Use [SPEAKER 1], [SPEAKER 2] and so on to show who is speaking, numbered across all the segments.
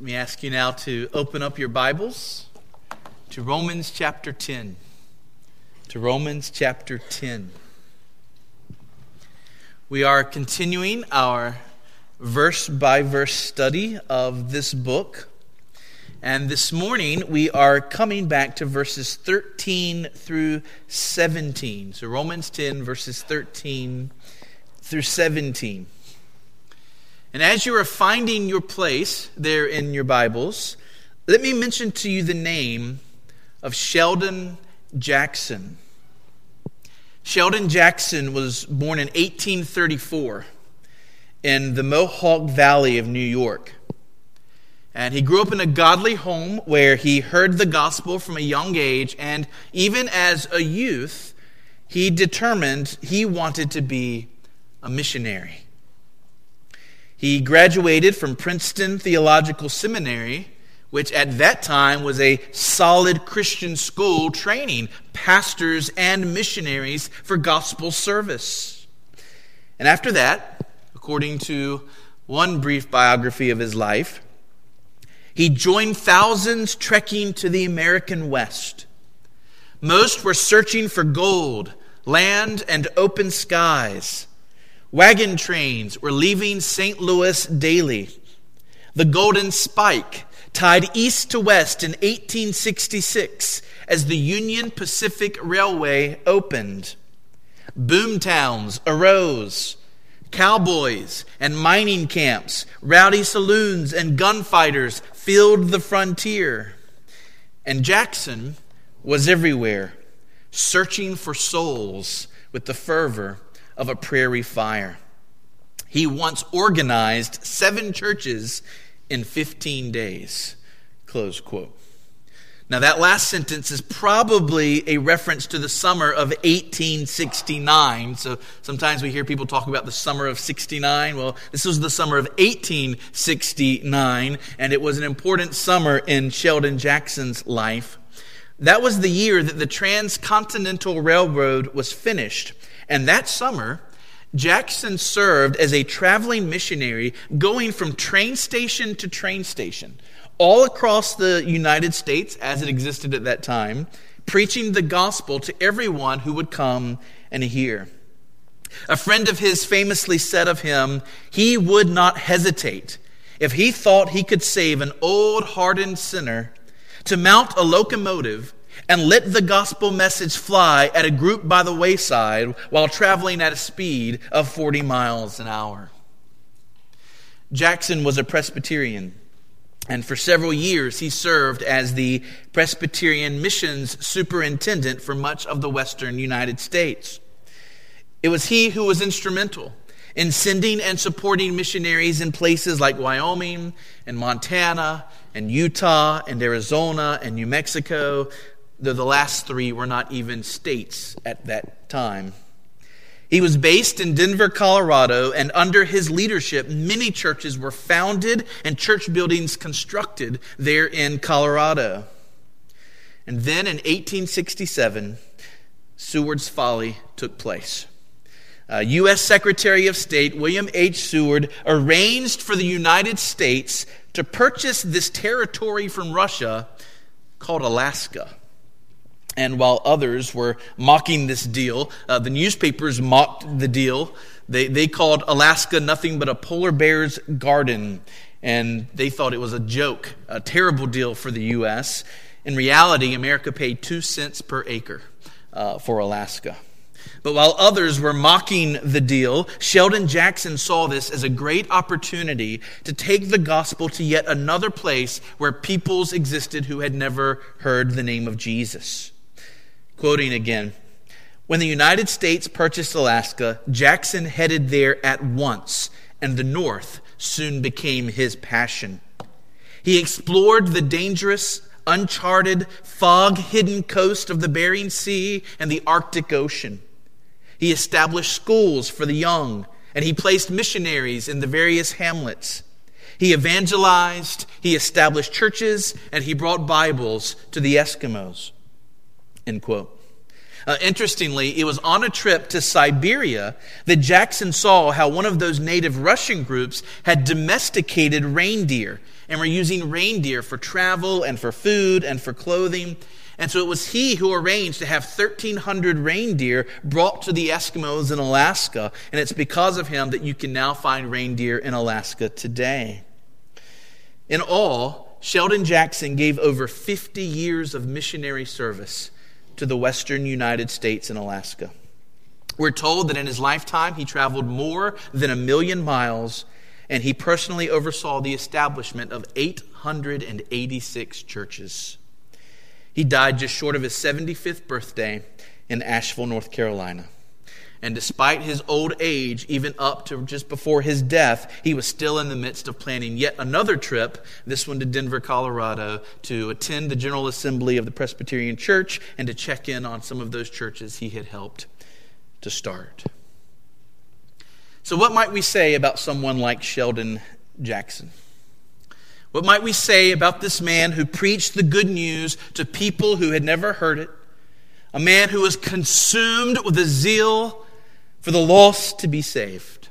[SPEAKER 1] Let me ask you now to open up your Bibles to Romans chapter 10. To Romans chapter 10. We are continuing our verse by verse study of this book. And this morning we are coming back to verses 13 through 17. So Romans 10, verses 13 through 17. And as you are finding your place there in your Bibles, let me mention to you the name of Sheldon Jackson. Sheldon Jackson was born in 1834 in the Mohawk Valley of New York. And he grew up in a godly home where he heard the gospel from a young age, and even as a youth, he determined he wanted to be a missionary. He graduated from Princeton Theological Seminary, which at that time was a solid Christian school training pastors and missionaries for gospel service. And after that, according to one brief biography of his life, he joined thousands trekking to the American West. Most were searching for gold, land, and open skies. Wagon trains were leaving St. Louis daily. The Golden Spike tied east to west in 1866 as the Union Pacific Railway opened. Boomtowns arose. Cowboys and mining camps, rowdy saloons and gunfighters filled the frontier. And Jackson was everywhere, searching for souls with the fervor of a prairie fire. He once organized seven churches in 15 days. Close quote. Now, that last sentence is probably a reference to the summer of 1869. So sometimes we hear people talk about the summer of 69. Well, this was the summer of 1869, and it was an important summer in Sheldon Jackson's life. That was the year that the Transcontinental Railroad was finished. And that summer, Jackson served as a traveling missionary going from train station to train station all across the United States as it existed at that time, preaching the gospel to everyone who would come and hear. A friend of his famously said of him, he would not hesitate if he thought he could save an old hardened sinner to mount a locomotive and let the gospel message fly at a group by the wayside while traveling at a speed of 40 miles an hour. Jackson was a Presbyterian, and for several years he served as the Presbyterian missions superintendent for much of the western United States. It was he who was instrumental in sending and supporting missionaries in places like Wyoming and Montana and Utah and Arizona and New Mexico, though the last three were not even states at that time. He was based in Denver, Colorado, and under his leadership, many churches were founded and church buildings constructed there in Colorado. And then in 1867, Seward's Folly took place. Uh, U.S. Secretary of State William H. Seward arranged for the United States to purchase this territory from Russia called Alaska. And while others were mocking this deal, uh, the newspapers mocked the deal. They, they called Alaska nothing but a polar bear's garden, and they thought it was a joke, a terrible deal for the U.S. In reality, America paid two cents per acre uh, for Alaska. But while others were mocking the deal, Sheldon Jackson saw this as a great opportunity to take the gospel to yet another place where peoples existed who had never heard the name of Jesus. Quoting again When the United States purchased Alaska, Jackson headed there at once, and the North soon became his passion. He explored the dangerous, uncharted, fog hidden coast of the Bering Sea and the Arctic Ocean. He established schools for the young, and he placed missionaries in the various hamlets. He evangelized, he established churches, and he brought Bibles to the Eskimos. End quote. Uh, interestingly, it was on a trip to Siberia that Jackson saw how one of those native Russian groups had domesticated reindeer and were using reindeer for travel and for food and for clothing. And so it was he who arranged to have 1,300 reindeer brought to the Eskimos in Alaska. And it's because of him that you can now find reindeer in Alaska today. In all, Sheldon Jackson gave over 50 years of missionary service to the western United States and Alaska. We're told that in his lifetime he traveled more than a million miles and he personally oversaw the establishment of 886 churches. He died just short of his 75th birthday in Asheville, North Carolina. And despite his old age, even up to just before his death, he was still in the midst of planning yet another trip, this one to Denver, Colorado, to attend the General Assembly of the Presbyterian Church and to check in on some of those churches he had helped to start. So, what might we say about someone like Sheldon Jackson? What might we say about this man who preached the good news to people who had never heard it? A man who was consumed with a zeal for the lost to be saved.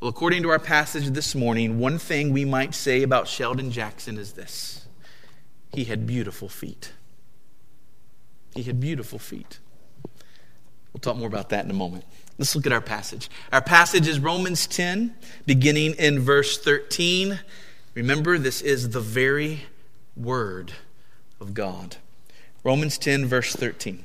[SPEAKER 1] Well, according to our passage this morning, one thing we might say about Sheldon Jackson is this he had beautiful feet. He had beautiful feet. We'll talk more about that in a moment. Let's look at our passage. Our passage is Romans 10, beginning in verse 13. Remember, this is the very word of God. Romans 10, verse 13.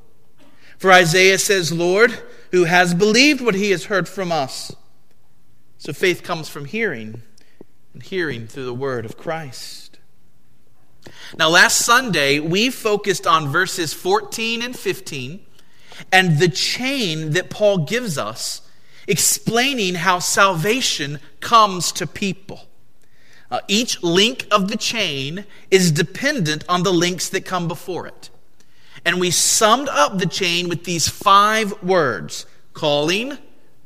[SPEAKER 1] For Isaiah says, Lord, who has believed what he has heard from us? So faith comes from hearing, and hearing through the word of Christ. Now, last Sunday, we focused on verses 14 and 15 and the chain that Paul gives us explaining how salvation comes to people. Uh, each link of the chain is dependent on the links that come before it. And we summed up the chain with these five words calling,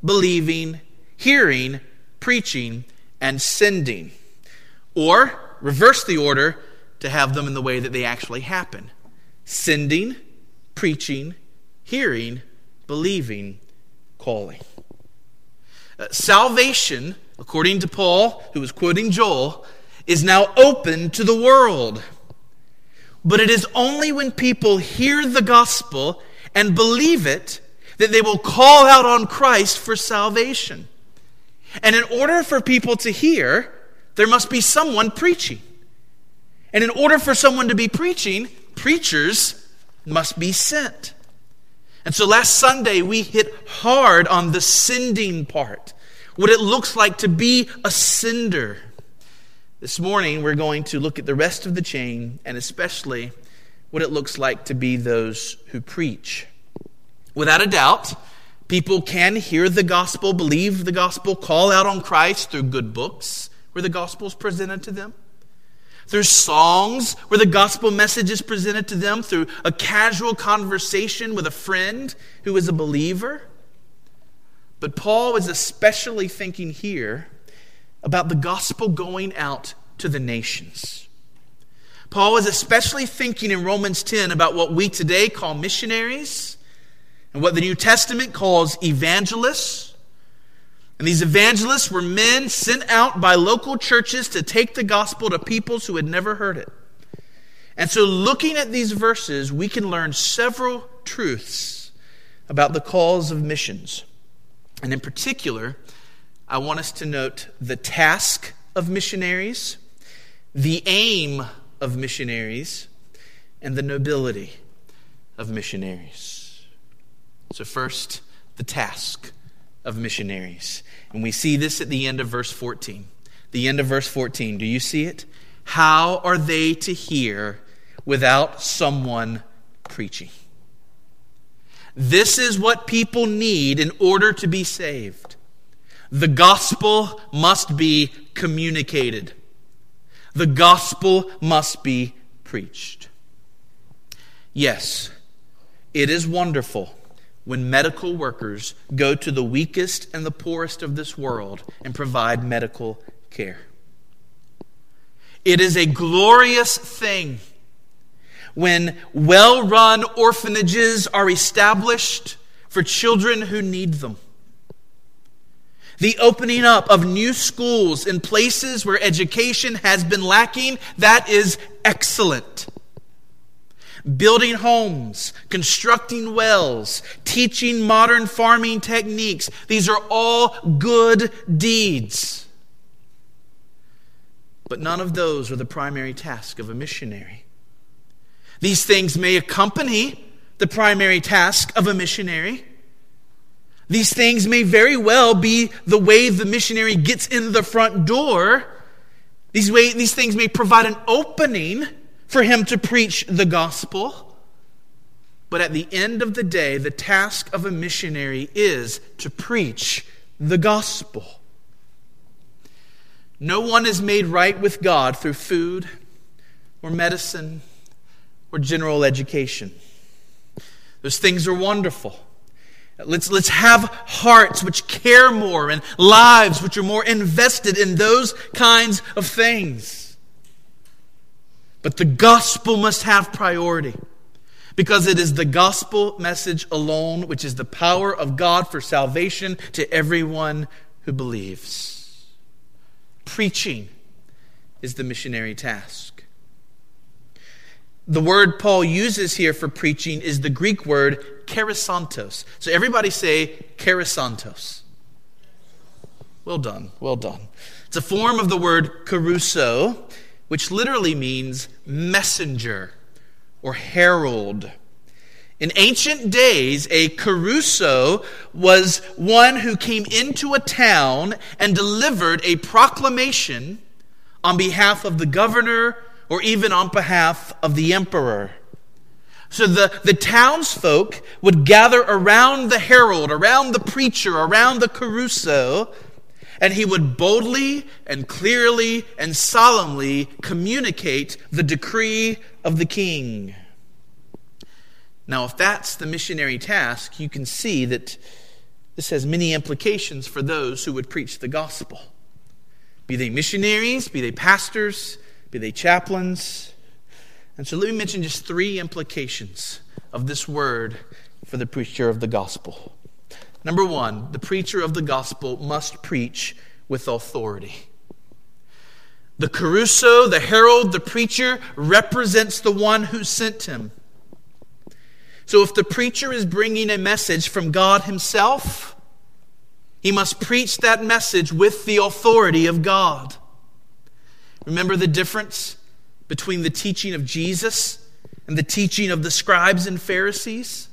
[SPEAKER 1] believing, hearing, preaching, and sending. Or reverse the order to have them in the way that they actually happen sending, preaching, hearing, believing, calling. Uh, salvation, according to Paul, who was quoting Joel, is now open to the world. But it is only when people hear the gospel and believe it that they will call out on Christ for salvation. And in order for people to hear, there must be someone preaching. And in order for someone to be preaching, preachers must be sent. And so last Sunday, we hit hard on the sending part, what it looks like to be a sender. This morning, we're going to look at the rest of the chain and especially what it looks like to be those who preach. Without a doubt, people can hear the gospel, believe the gospel, call out on Christ through good books where the gospel is presented to them through songs where the gospel message is presented to them, through a casual conversation with a friend who is a believer. But Paul is especially thinking here about the gospel going out to the nations. Paul is especially thinking in Romans 10 about what we today call missionaries and what the New Testament calls evangelists and these evangelists were men sent out by local churches to take the gospel to peoples who had never heard it. And so, looking at these verses, we can learn several truths about the calls of missions. And in particular, I want us to note the task of missionaries, the aim of missionaries, and the nobility of missionaries. So, first, the task of missionaries. And we see this at the end of verse 14. The end of verse 14. Do you see it? How are they to hear without someone preaching? This is what people need in order to be saved. The gospel must be communicated. The gospel must be preached. Yes, it is wonderful when medical workers go to the weakest and the poorest of this world and provide medical care. It is a glorious thing when well run orphanages are established for children who need them. The opening up of new schools in places where education has been lacking, that is excellent. Building homes, constructing wells, teaching modern farming techniques, these are all good deeds. But none of those are the primary task of a missionary. These things may accompany the primary task of a missionary. These things may very well be the way the missionary gets in the front door. These, way, these things may provide an opening for him to preach the gospel. But at the end of the day, the task of a missionary is to preach the gospel. No one is made right with God through food or medicine or general education. Those things are wonderful. Let's, let's have hearts which care more and lives which are more invested in those kinds of things. But the gospel must have priority because it is the gospel message alone which is the power of God for salvation to everyone who believes. Preaching is the missionary task. The word Paul uses here for preaching is the Greek word kerussontos. So everybody say kerussontos. Well done, well done. It's a form of the word kerusso, which literally means messenger or herald. In ancient days, a kerusso was one who came into a town and delivered a proclamation on behalf of the governor or even on behalf of the emperor. So the, the townsfolk would gather around the herald, around the preacher, around the kerusso, and he would boldly and clearly and solemnly communicate the decree of the king. Now, if that's the missionary task, you can see that this has many implications for those who would preach the gospel. Be they missionaries, be they pastors, be they chaplains. And so let me mention just three implications of this word for the preacher of the gospel. Number one, the preacher of the gospel must preach with authority. The kerusso, the herald, the preacher represents the one who sent him. So if the preacher is bringing a message from God himself, he must preach that message with the authority of God. Remember the difference between the teaching of Jesus and the teaching of the scribes and Pharisees?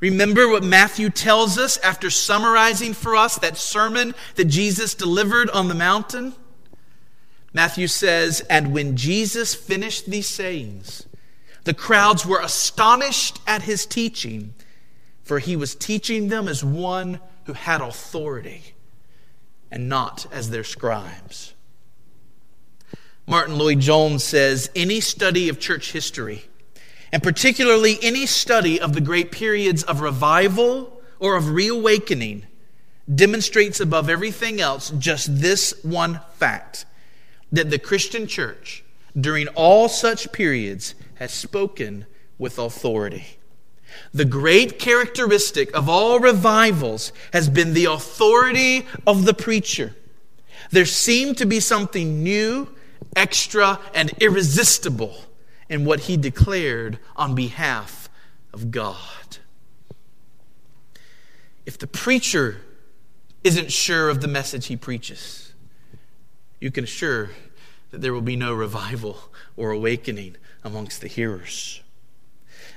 [SPEAKER 1] Remember what Matthew tells us after summarizing for us that sermon that Jesus delivered on the mountain? Matthew says, And when Jesus finished these sayings, the crowds were astonished at his teaching, for he was teaching them as one who had authority and not as their scribes. Martyn Lloyd-Jones says any study of church history, and particularly any study of the great periods of revival or of reawakening, demonstrates above everything else just this one fact that the Christian church, during all such periods, has spoken with authority. The great characteristic of all revivals has been the authority of the preacher. There seemed to be something new extra and irresistible in what he declared on behalf of God. If the preacher isn't sure of the message he preaches, you can assure that there will be no revival or awakening amongst the hearers.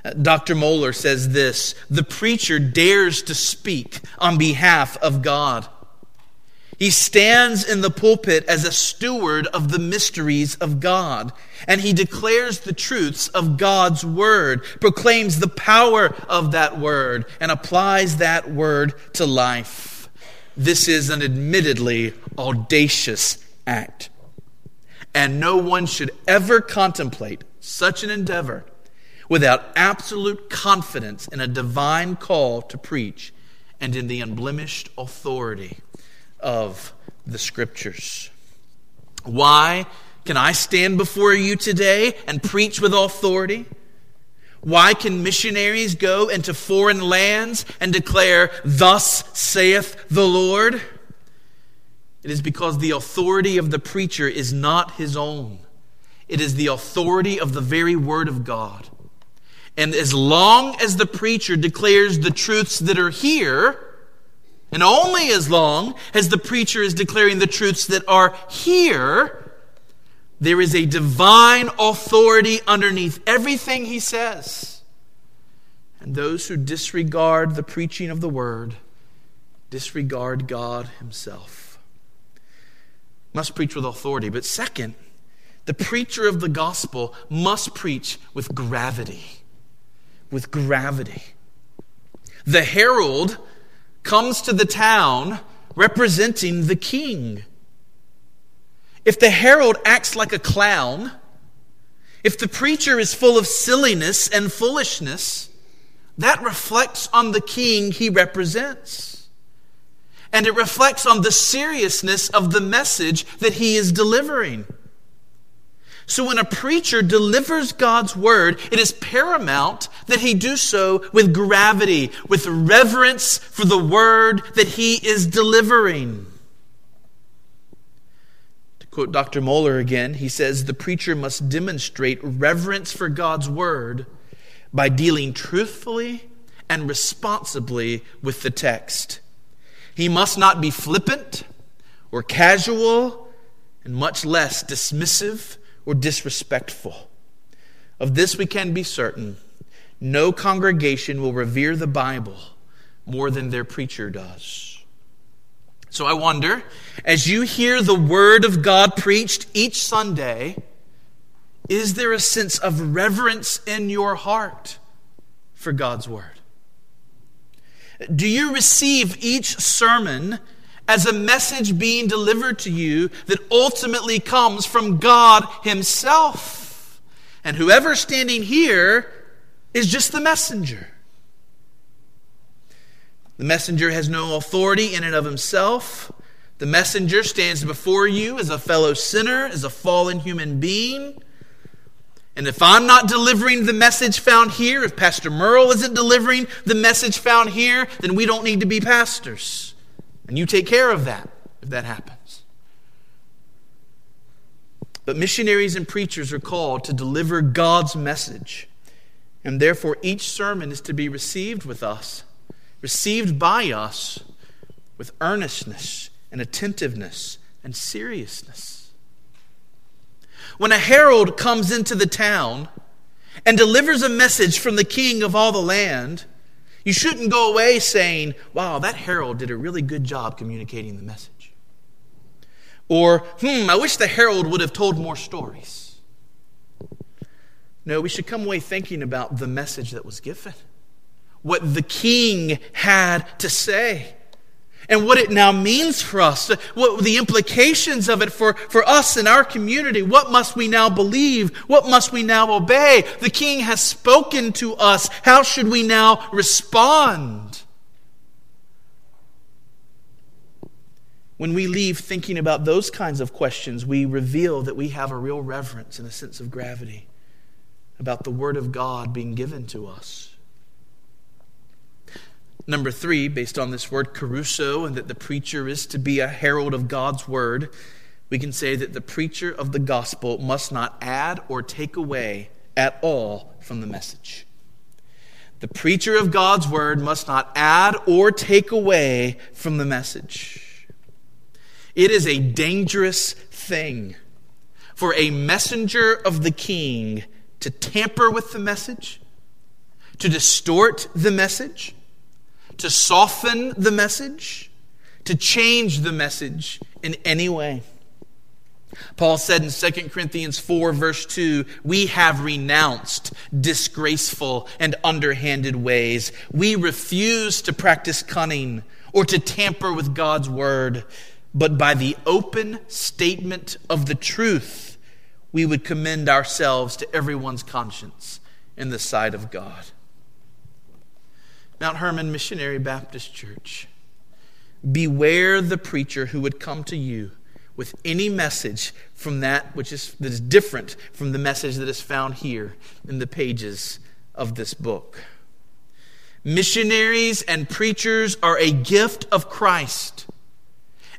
[SPEAKER 1] Uh, Dr. Mohler says this The preacher dares to speak on behalf of God. He stands in the pulpit as a steward of the mysteries of God, and he declares the truths of God's word, proclaims the power of that word, and applies that word to life. This is an admittedly audacious act, and no one should ever contemplate such an endeavor without absolute confidence in a divine call to preach and in the unblemished authority of the scriptures. Why can I stand before you today and preach with authority? Why can missionaries go into foreign lands and declare, Thus saith the Lord? It is because the authority of the preacher is not his own. It is the authority of the very Word of God. And as long as the preacher declares the truths that are here, and only as long as the preacher is declaring the truths that are here, there is a divine authority underneath everything he says. And those who disregard the preaching of the word disregard God himself. Must preach with authority. But second, the preacher of the gospel must preach with gravity. With gravity. The herald comes to the town representing the king. If the herald acts like a clown, if the preacher is full of silliness and foolishness, that reflects on the king he represents. And it reflects on the seriousness of the message that he is delivering. So when a preacher delivers God's word, it is paramount that he do so with gravity, with reverence for the word that he is delivering. To quote Dr. Mohler again, he says the preacher must demonstrate reverence for God's word by dealing truthfully and responsibly with the text. He must not be flippant or casual and much less dismissive or disrespectful. Of this we can be certain no congregation will revere the Bible more than their preacher does. So I wonder, as you hear the Word of God preached each Sunday, is there a sense of reverence in your heart for God's Word? Do you receive each sermon as a message being delivered to you that ultimately comes from God Himself. And whoever's standing here is just the messenger. The messenger has no authority in and of himself. The messenger stands before you as a fellow sinner, as a fallen human being. And if I'm not delivering the message found here, if Pastor Merle isn't delivering the message found here, then we don't need to be pastors. And you take care of that if that happens. But missionaries and preachers are called to deliver God's message. And therefore, each sermon is to be received with us, received by us with earnestness and attentiveness and seriousness. When a herald comes into the town and delivers a message from the king of all the land, you shouldn't go away saying, wow, that herald did a really good job communicating the message. Or, hmm, I wish the herald would have told more stories. No, we should come away thinking about the message that was given, what the king had to say and what it now means for us, what the implications of it for, for us and our community. What must we now believe? What must we now obey? The King has spoken to us. How should we now respond? When we leave thinking about those kinds of questions, we reveal that we have a real reverence and a sense of gravity about the Word of God being given to us. Number three, based on this word kerusso, and that the preacher is to be a herald of God's word, we can say that the preacher of the gospel must not add or take away at all from the message. The preacher of God's word must not add or take away from the message. It is a dangerous thing for a messenger of the king to tamper with the message, to distort the message to soften the message, to change the message in any way. Paul said in 2 Corinthians 4, verse 2, we have renounced disgraceful and underhanded ways. We refuse to practice cunning or to tamper with God's word, but by the open statement of the truth, we would commend ourselves to everyone's conscience in the sight of God. Mount Hermon Missionary Baptist Church, beware the preacher who would come to you with any message from that which is that is different from the message that is found here in the pages of this book. Missionaries and preachers are a gift of Christ.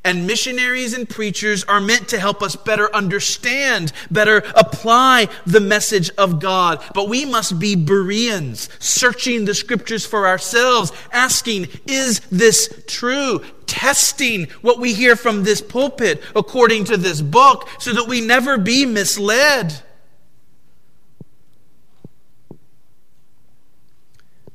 [SPEAKER 1] And missionaries and preachers are meant to help us better understand, better apply the message of God. But we must be Bereans, searching the scriptures for ourselves, asking, is this true? Testing what we hear from this pulpit according to this book so that we never be misled.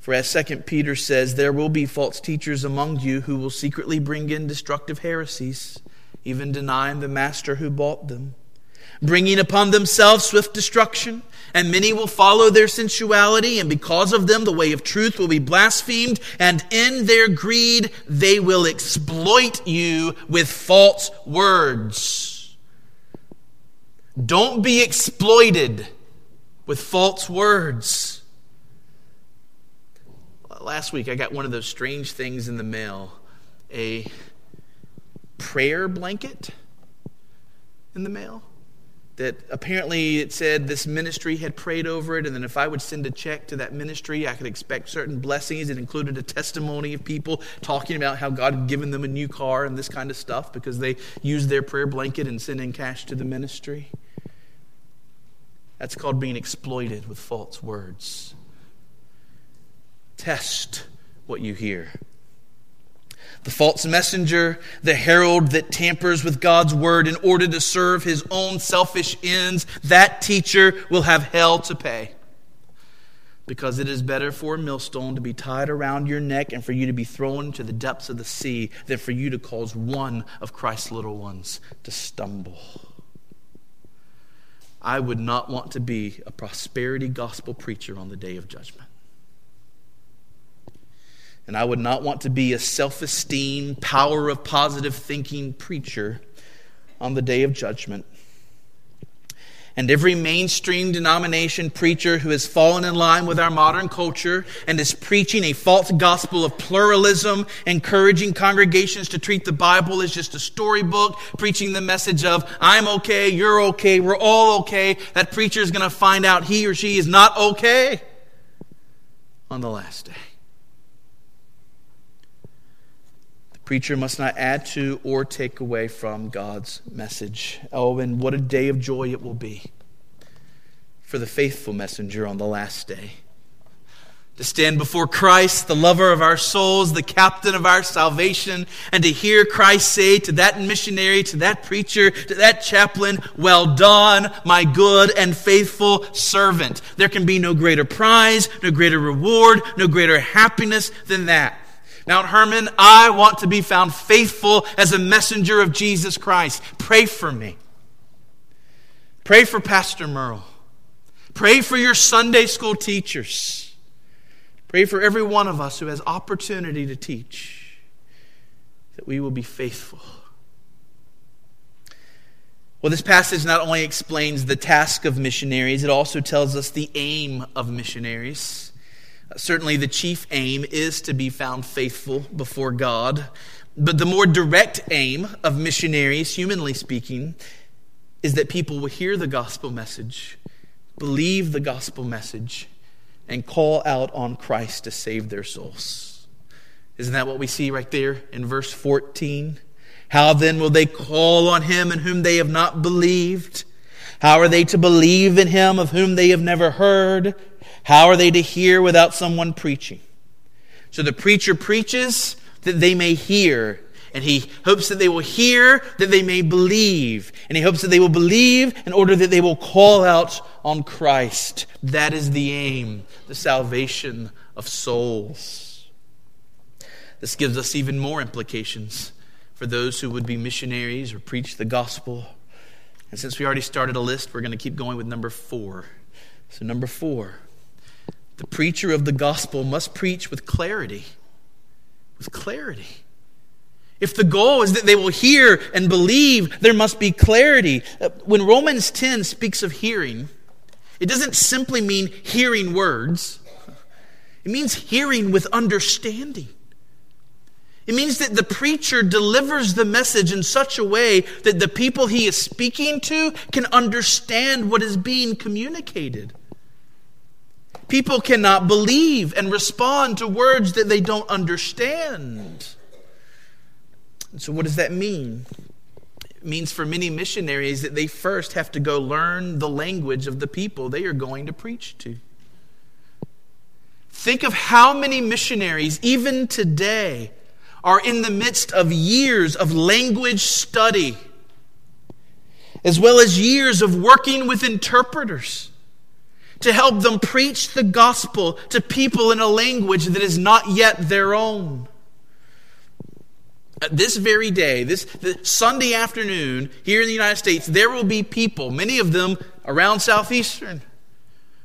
[SPEAKER 1] For as 2 Peter says, there will be false teachers among you who will secretly bring in destructive heresies, even denying the master who bought them, bringing upon themselves swift destruction. And many will follow their sensuality, and because of them, the way of truth will be blasphemed, and in their greed, they will exploit you with false words. Don't be exploited with false words last week I got one of those strange things in the mail a prayer blanket in the mail that apparently it said this ministry had prayed over it, and then if I would send a check to that ministry, I could expect certain blessings. It included a testimony of people talking about how God had given them a new car and this kind of stuff because they used their prayer blanket and sent in cash to the ministry. That's called being exploited with false words. Test what you hear. The false messenger, the herald that tampers with God's word in order to serve his own selfish ends, that teacher will have hell to pay. Because it is better for a millstone to be tied around your neck and for you to be thrown into the depths of the sea than for you to cause one of Christ's little ones to stumble. I would not want to be a prosperity gospel preacher on the day of judgment. And I would not want to be a self esteem, power of positive thinking preacher on the day of judgment. And every mainstream denomination preacher who has fallen in line with our modern culture and is preaching a false gospel of pluralism, encouraging congregations to treat the Bible as just a storybook, preaching the message of, I'm okay, you're okay, we're all okay, that preacher is going to find out he or she is not okay on the last day. Preacher must not add to or take away from God's message. Oh, and what a day of joy it will be for the faithful messenger on the last day. To stand before Christ, the lover of our souls, the captain of our salvation, and to hear Christ say to that missionary, to that preacher, to that chaplain, Well done, my good and faithful servant. There can be no greater prize, no greater reward, no greater happiness than that. Mount Hermon, I want to be found faithful as a messenger of Jesus Christ. Pray for me. Pray for Pastor Merle. Pray for your Sunday school teachers. Pray for every one of us who has opportunity to teach that we will be faithful. Well, this passage not only explains the task of missionaries, it also tells us the aim of missionaries. Certainly, the chief aim is to be found faithful before God. But the more direct aim of missionaries, humanly speaking, is that people will hear the gospel message, believe the gospel message, and call out on Christ to save their souls. Isn't that what we see right there in verse 14? How then will they call on him in whom they have not believed? How are they to believe in him of whom they have never heard? How are they to hear without someone preaching? So the preacher preaches that they may hear. And he hopes that they will hear, that they may believe. And he hopes that they will believe in order that they will call out on Christ. That is the aim, the salvation of souls. This gives us even more implications for those who would be missionaries or preach the gospel. And since we already started a list, we're going to keep going with number four. So, number four, the preacher of the gospel must preach with clarity. With clarity. If the goal is that they will hear and believe, there must be clarity. Uh, when Romans 10 speaks of hearing, it doesn't simply mean hearing words, it means hearing with understanding. It means that the preacher delivers the message in such a way that the people he is speaking to can understand what is being communicated. People cannot believe and respond to words that they don't understand. And so, what does that mean? It means for many missionaries that they first have to go learn the language of the people they are going to preach to. Think of how many missionaries, even today, are in the midst of years of language study, as well as years of working with interpreters to help them preach the gospel to people in a language that is not yet their own. This very day, this Sunday afternoon here in the United States, there will be people, many of them around Southeastern,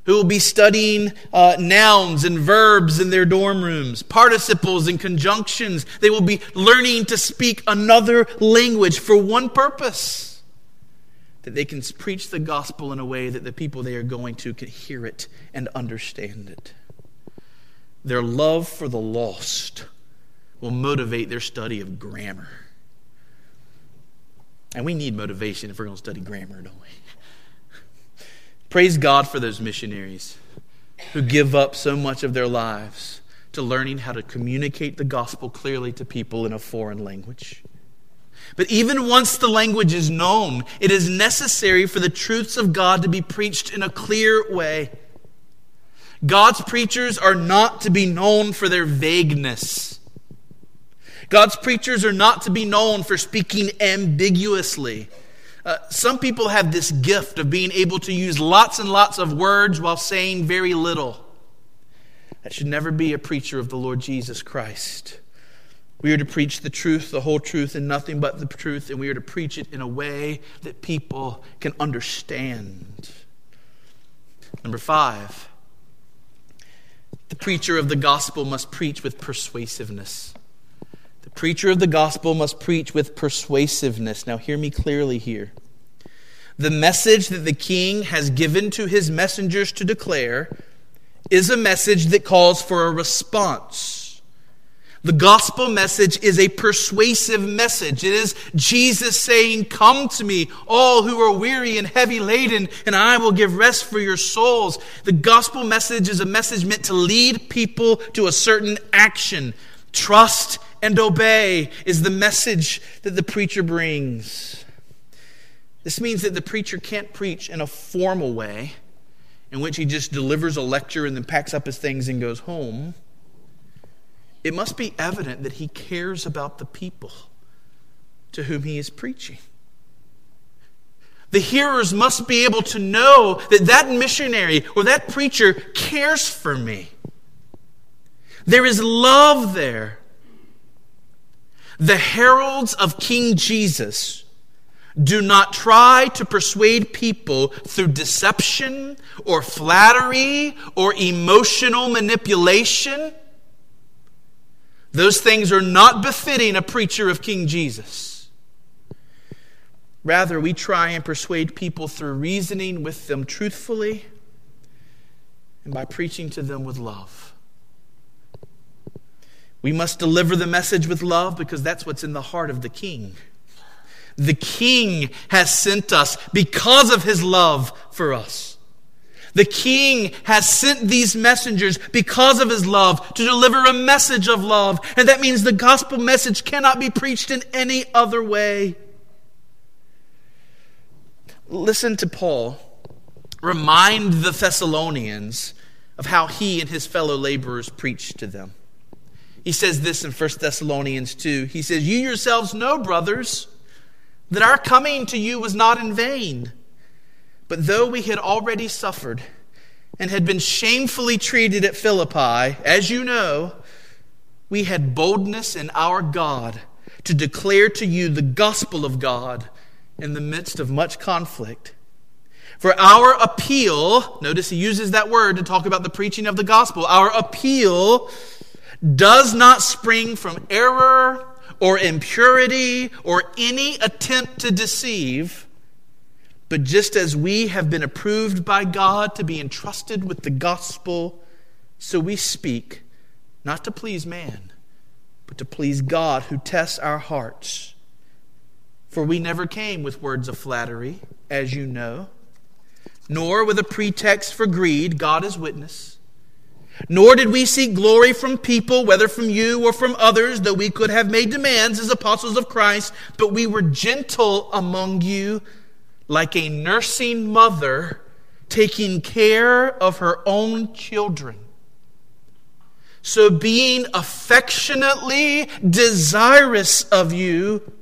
[SPEAKER 1] who will be studying uh, nouns and verbs in their dorm rooms, participles and conjunctions. They will be learning to speak another language for one purpose that they can preach the gospel in a way that the people they are going to can hear it and understand it. Their love for the lost will motivate their study of grammar. And we need motivation if we're going to study grammar, don't we? Praise God for those missionaries who give up so much of their lives to learning how to communicate the gospel clearly to people in a foreign language. But even once the language is known, it is necessary for the truths of God to be preached in a clear way. God's preachers are not to be known for their vagueness. God's preachers are not to be known for speaking ambiguously. Uh, some people have this gift of being able to use lots and lots of words while saying very little. That should never be a preacher of the Lord Jesus Christ. We are to preach the truth, the whole truth, and nothing but the truth, and we are to preach it in a way that people can understand. Number five, the preacher of the gospel must preach with persuasiveness. The preacher of the gospel must preach with persuasiveness. Now, hear me clearly here. The message that the king has given to his messengers to declare is a message that calls for a response. The gospel message is a persuasive message. It is Jesus saying, Come to me, all who are weary and heavy laden, and I will give rest for your souls. The gospel message is a message meant to lead people to a certain action. Trust and obey is the message that the preacher brings. This means that the preacher can't preach in a formal way in which he just delivers a lecture and then packs up his things and goes home. It must be evident that he cares about the people to whom he is preaching. The hearers must be able to know that that missionary or that preacher cares for me. There is love there. The heralds of King Jesus do not try to persuade people through deception or flattery or emotional manipulation. Those things are not befitting a preacher of King Jesus. Rather, we try and persuade people through reasoning with them truthfully and by preaching to them with love. We must deliver the message with love because that's what's in the heart of the king. The king has sent us because of his love for us. The king has sent these messengers because of his love to deliver a message of love. And that means the gospel message cannot be preached in any other way. Listen to Paul remind the Thessalonians of how he and his fellow laborers preached to them. He says this in 1 Thessalonians 2. He says, You yourselves know, brothers, that our coming to you was not in vain. But though we had already suffered and had been shamefully treated at Philippi, as you know, we had boldness in our God to declare to you the gospel of God in the midst of much conflict. For our appeal, notice he uses that word to talk about the preaching of the gospel. Our appeal does not spring from error or impurity or any attempt to deceive, but just as we have been approved by God to be entrusted with the gospel, so we speak, not to please man, but to please God who tests our hearts. For we never came with words of flattery, as you know nor with a pretext for greed, God is witness. Nor did we seek glory from people, whether from you or from others, though we could have made demands as apostles of Christ, but we were gentle among you, like a nursing mother taking care of her own children. So, being affectionately desirous of you,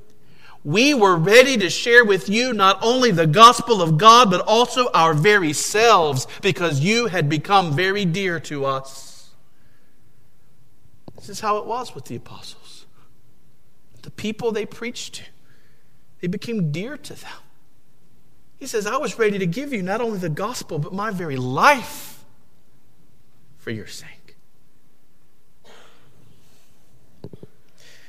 [SPEAKER 1] we were ready to share with you not only the gospel of God, but also our very selves, because you had become very dear to us. This is how it was with the apostles. The people they preached to, they became dear to them. He says, I was ready to give you not only the gospel, but my very life for your sake.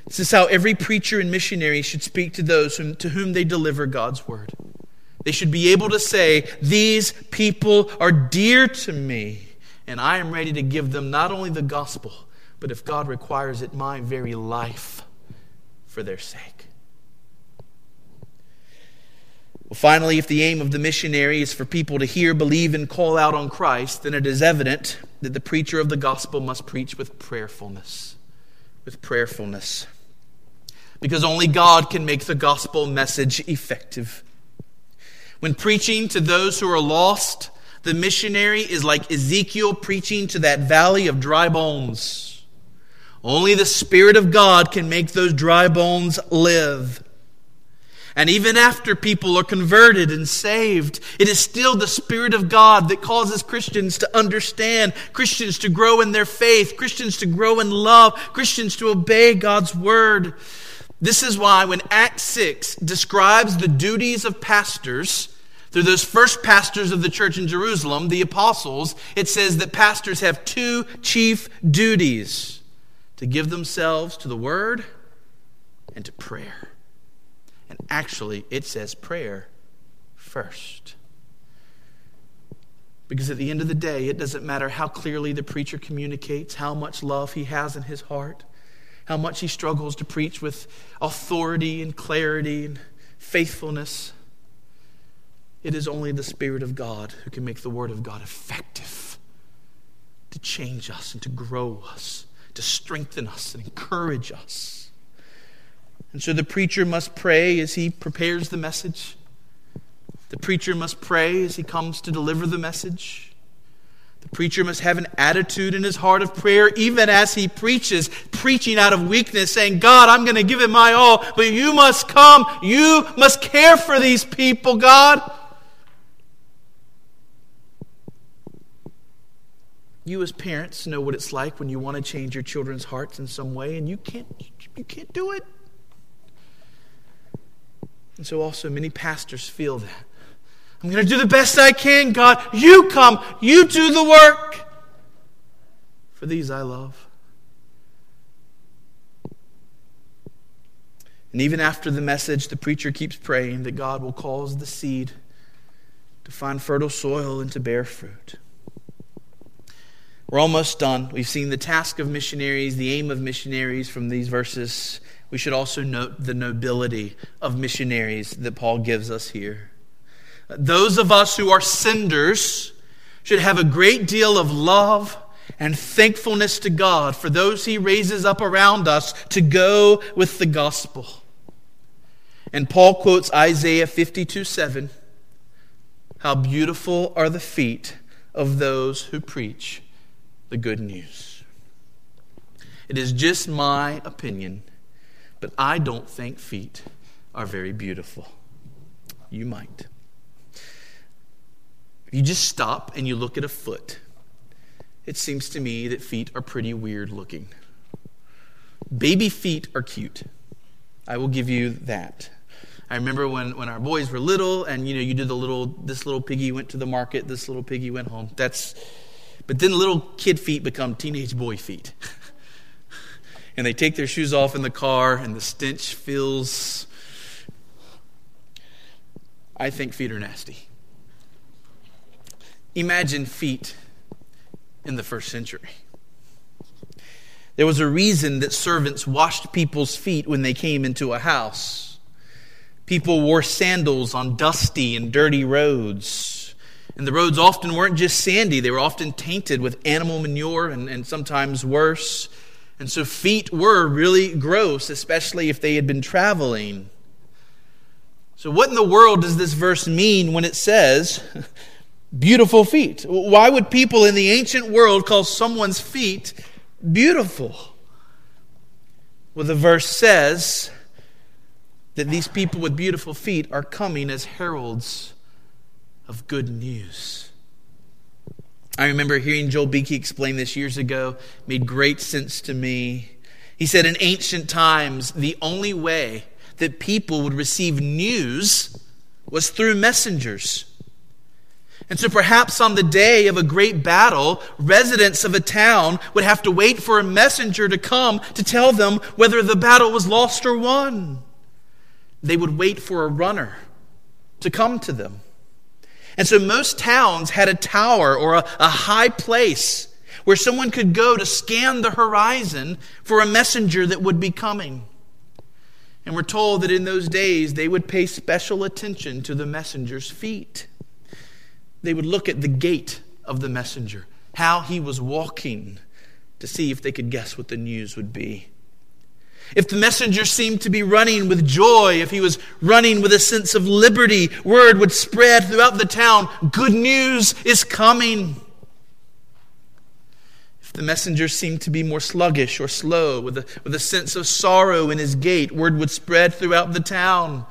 [SPEAKER 1] This is how every preacher and missionary should speak to those whom, to whom they deliver God's word. They should be able to say, These people are dear to me, and I am ready to give them not only the gospel, but if God requires it, my very life for their sake. Well, finally, if the aim of the missionary is for people to hear, believe, and call out on Christ, then it is evident that the preacher of the gospel must preach with prayerfulness. With prayerfulness because only God can make the gospel message effective. When preaching to those who are lost, the missionary is like Ezekiel preaching to that valley of dry bones. Only the Spirit of God can make those dry bones live. And even after people are converted and saved, it is still the Spirit of God that causes Christians to understand, Christians to grow in their faith, Christians to grow in love, Christians to obey God's word. This is why when Acts 6 describes the duties of pastors, through those first pastors of the church in Jerusalem, the apostles, it says that pastors have two chief duties to give themselves to the word and to prayer. Actually, it says prayer first. Because at the end of the day, it doesn't matter how clearly the preacher communicates, how much love he has in his heart how much he struggles to preach with authority and clarity and faithfulness. It is only the Spirit of God who can make the Word of God effective to change us and to grow us, to strengthen us and encourage us. And so the preacher must pray as he prepares the message. The preacher must pray as he comes to deliver the message. The preacher must have an attitude in his heart of prayer, even as he preaches, preaching out of weakness, saying, God, I'm going to give it my all, but you must come. You must care for these people, God. You, as parents, know what it's like when you want to change your children's hearts in some way, and you can't, you can't do it. And so, also, many pastors feel that. I'm going to do the best I can, God. You come, you do the work. For these I love. And even after the message, the preacher keeps praying that God will cause the seed to find fertile soil and to bear fruit. We're almost done. We've seen the task of missionaries, the aim of missionaries from these verses. We should also note the nobility of missionaries that Paul gives us here. Those of us who are senders should have a great deal of love and thankfulness to God for those He raises up around us to go with the gospel. And Paul quotes Isaiah 52 7 How beautiful are the feet of those who preach the good news. It is just my opinion, but I don't think feet are very beautiful. You might you just stop and you look at a foot, it seems to me that feet are pretty weird looking. Baby feet are cute. I will give you that. I remember when, when our boys were little and you know you did the little this little piggy went to the market, this little piggy went home. That's but then little kid feet become teenage boy feet. and they take their shoes off in the car and the stench fills I think feet are nasty. Imagine feet in the first century. There was a reason that servants washed people's feet when they came into a house. People wore sandals on dusty and dirty roads. And the roads often weren't just sandy, they were often tainted with animal manure and, and sometimes worse. And so feet were really gross, especially if they had been traveling. So, what in the world does this verse mean when it says beautiful feet? Why would people in the ancient world call someone's feet beautiful? Well, the verse says that these people with beautiful feet are coming as heralds of good news. I remember hearing Joel Beeke explain this years ago, made great sense to me. He said, In ancient times, the only way that people would receive news was through messengers. And so perhaps on the day of a great battle, residents of a town would have to wait for a messenger to come to tell them whether the battle was lost or won. They would wait for a runner to come to them. And so most towns had a tower or a, a high place where someone could go to scan the horizon for a messenger that would be coming. And we're told that in those days they would pay special attention to the messenger's feet. They would look at the gait of the messenger, how he was walking, to see if they could guess what the news would be. If the messenger seemed to be running with joy, if he was running with a sense of liberty, word would spread throughout the town good news is coming. If the messenger seemed to be more sluggish or slow, with a, with a sense of sorrow in his gait. Word would spread throughout the town.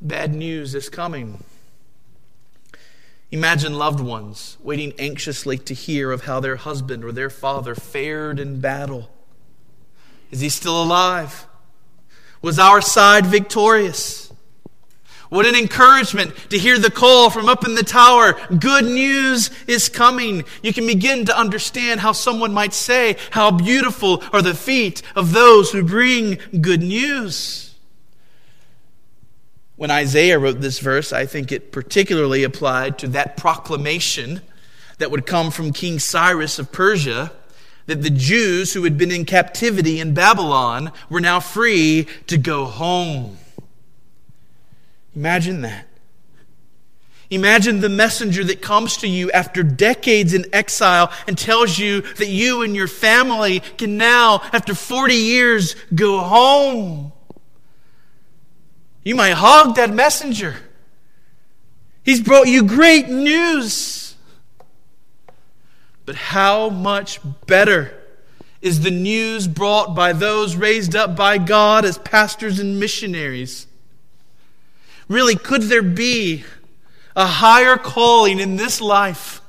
[SPEAKER 1] Bad news is coming. Imagine loved ones waiting anxiously to hear of how their husband or their father fared in battle. Is he still alive? Was our side victorious? What an encouragement to hear the call from up in the tower. Good news is coming. You can begin to understand how someone might say, How beautiful are the feet of those who bring good news. When Isaiah wrote this verse, I think it particularly applied to that proclamation that would come from King Cyrus of Persia that the Jews who had been in captivity in Babylon were now free to go home. Imagine that. Imagine the messenger that comes to you after decades in exile and tells you that you and your family can now, after 40 years, go home. You might hug that messenger. He's brought you great news. But how much better is the news brought by those raised up by God as pastors and missionaries? Really, could there be a higher calling in this life,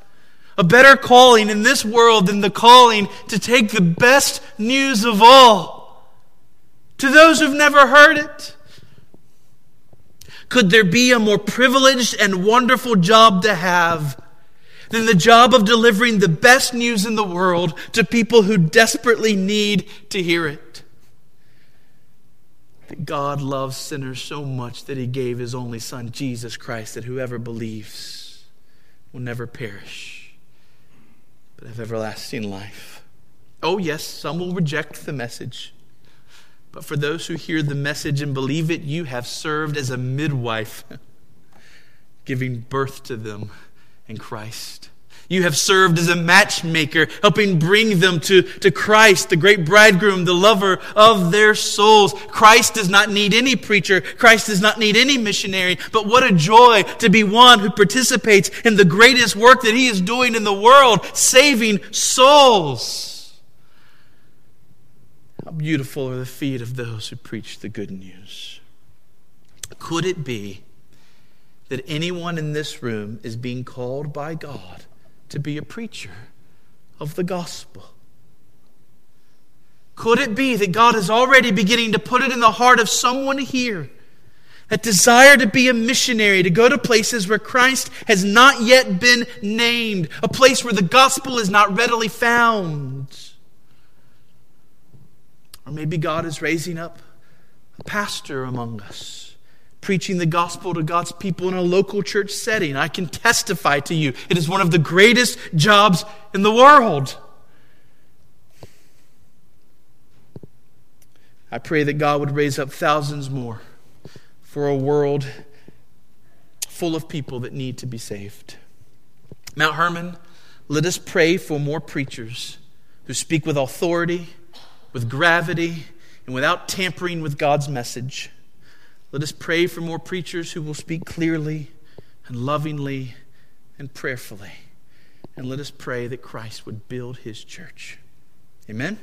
[SPEAKER 1] a better calling in this world than the calling to take the best news of all to those who've never heard it? Could there be a more privileged and wonderful job to have than the job of delivering the best news in the world to people who desperately need to hear it? that God loves sinners so much that he gave his only Son, Jesus Christ, that whoever believes will never perish, but have everlasting life. Oh, yes, some will reject the message. But for those who hear the message and believe it, you have served as a midwife, giving birth to them in Christ. You have served as a matchmaker, helping bring them to, to Christ, the great bridegroom, the lover of their souls. Christ does not need any preacher. Christ does not need any missionary. But what a joy to be one who participates in the greatest work that he is doing in the world, saving souls. How beautiful are the feet of those who preach the good news. Could it be that anyone in this room is being called by God? to be a preacher of the gospel. Could it be that God is already beginning to put it in the heart of someone here? That desire to be a missionary, to go to places where Christ has not yet been named, a place where the gospel is not readily found. Or maybe God is raising up a pastor among us, preaching the gospel to God's people in a local church setting. I can testify to you, it is one of the greatest jobs in the world. I pray that God would raise up thousands more for a world full of people that need to be saved. Mount Hermon, let us pray for more preachers who speak with authority, with gravity, and without tampering with God's message. Let us pray for more preachers who will speak clearly and lovingly and prayerfully. And let us pray that Christ would build his church. Amen.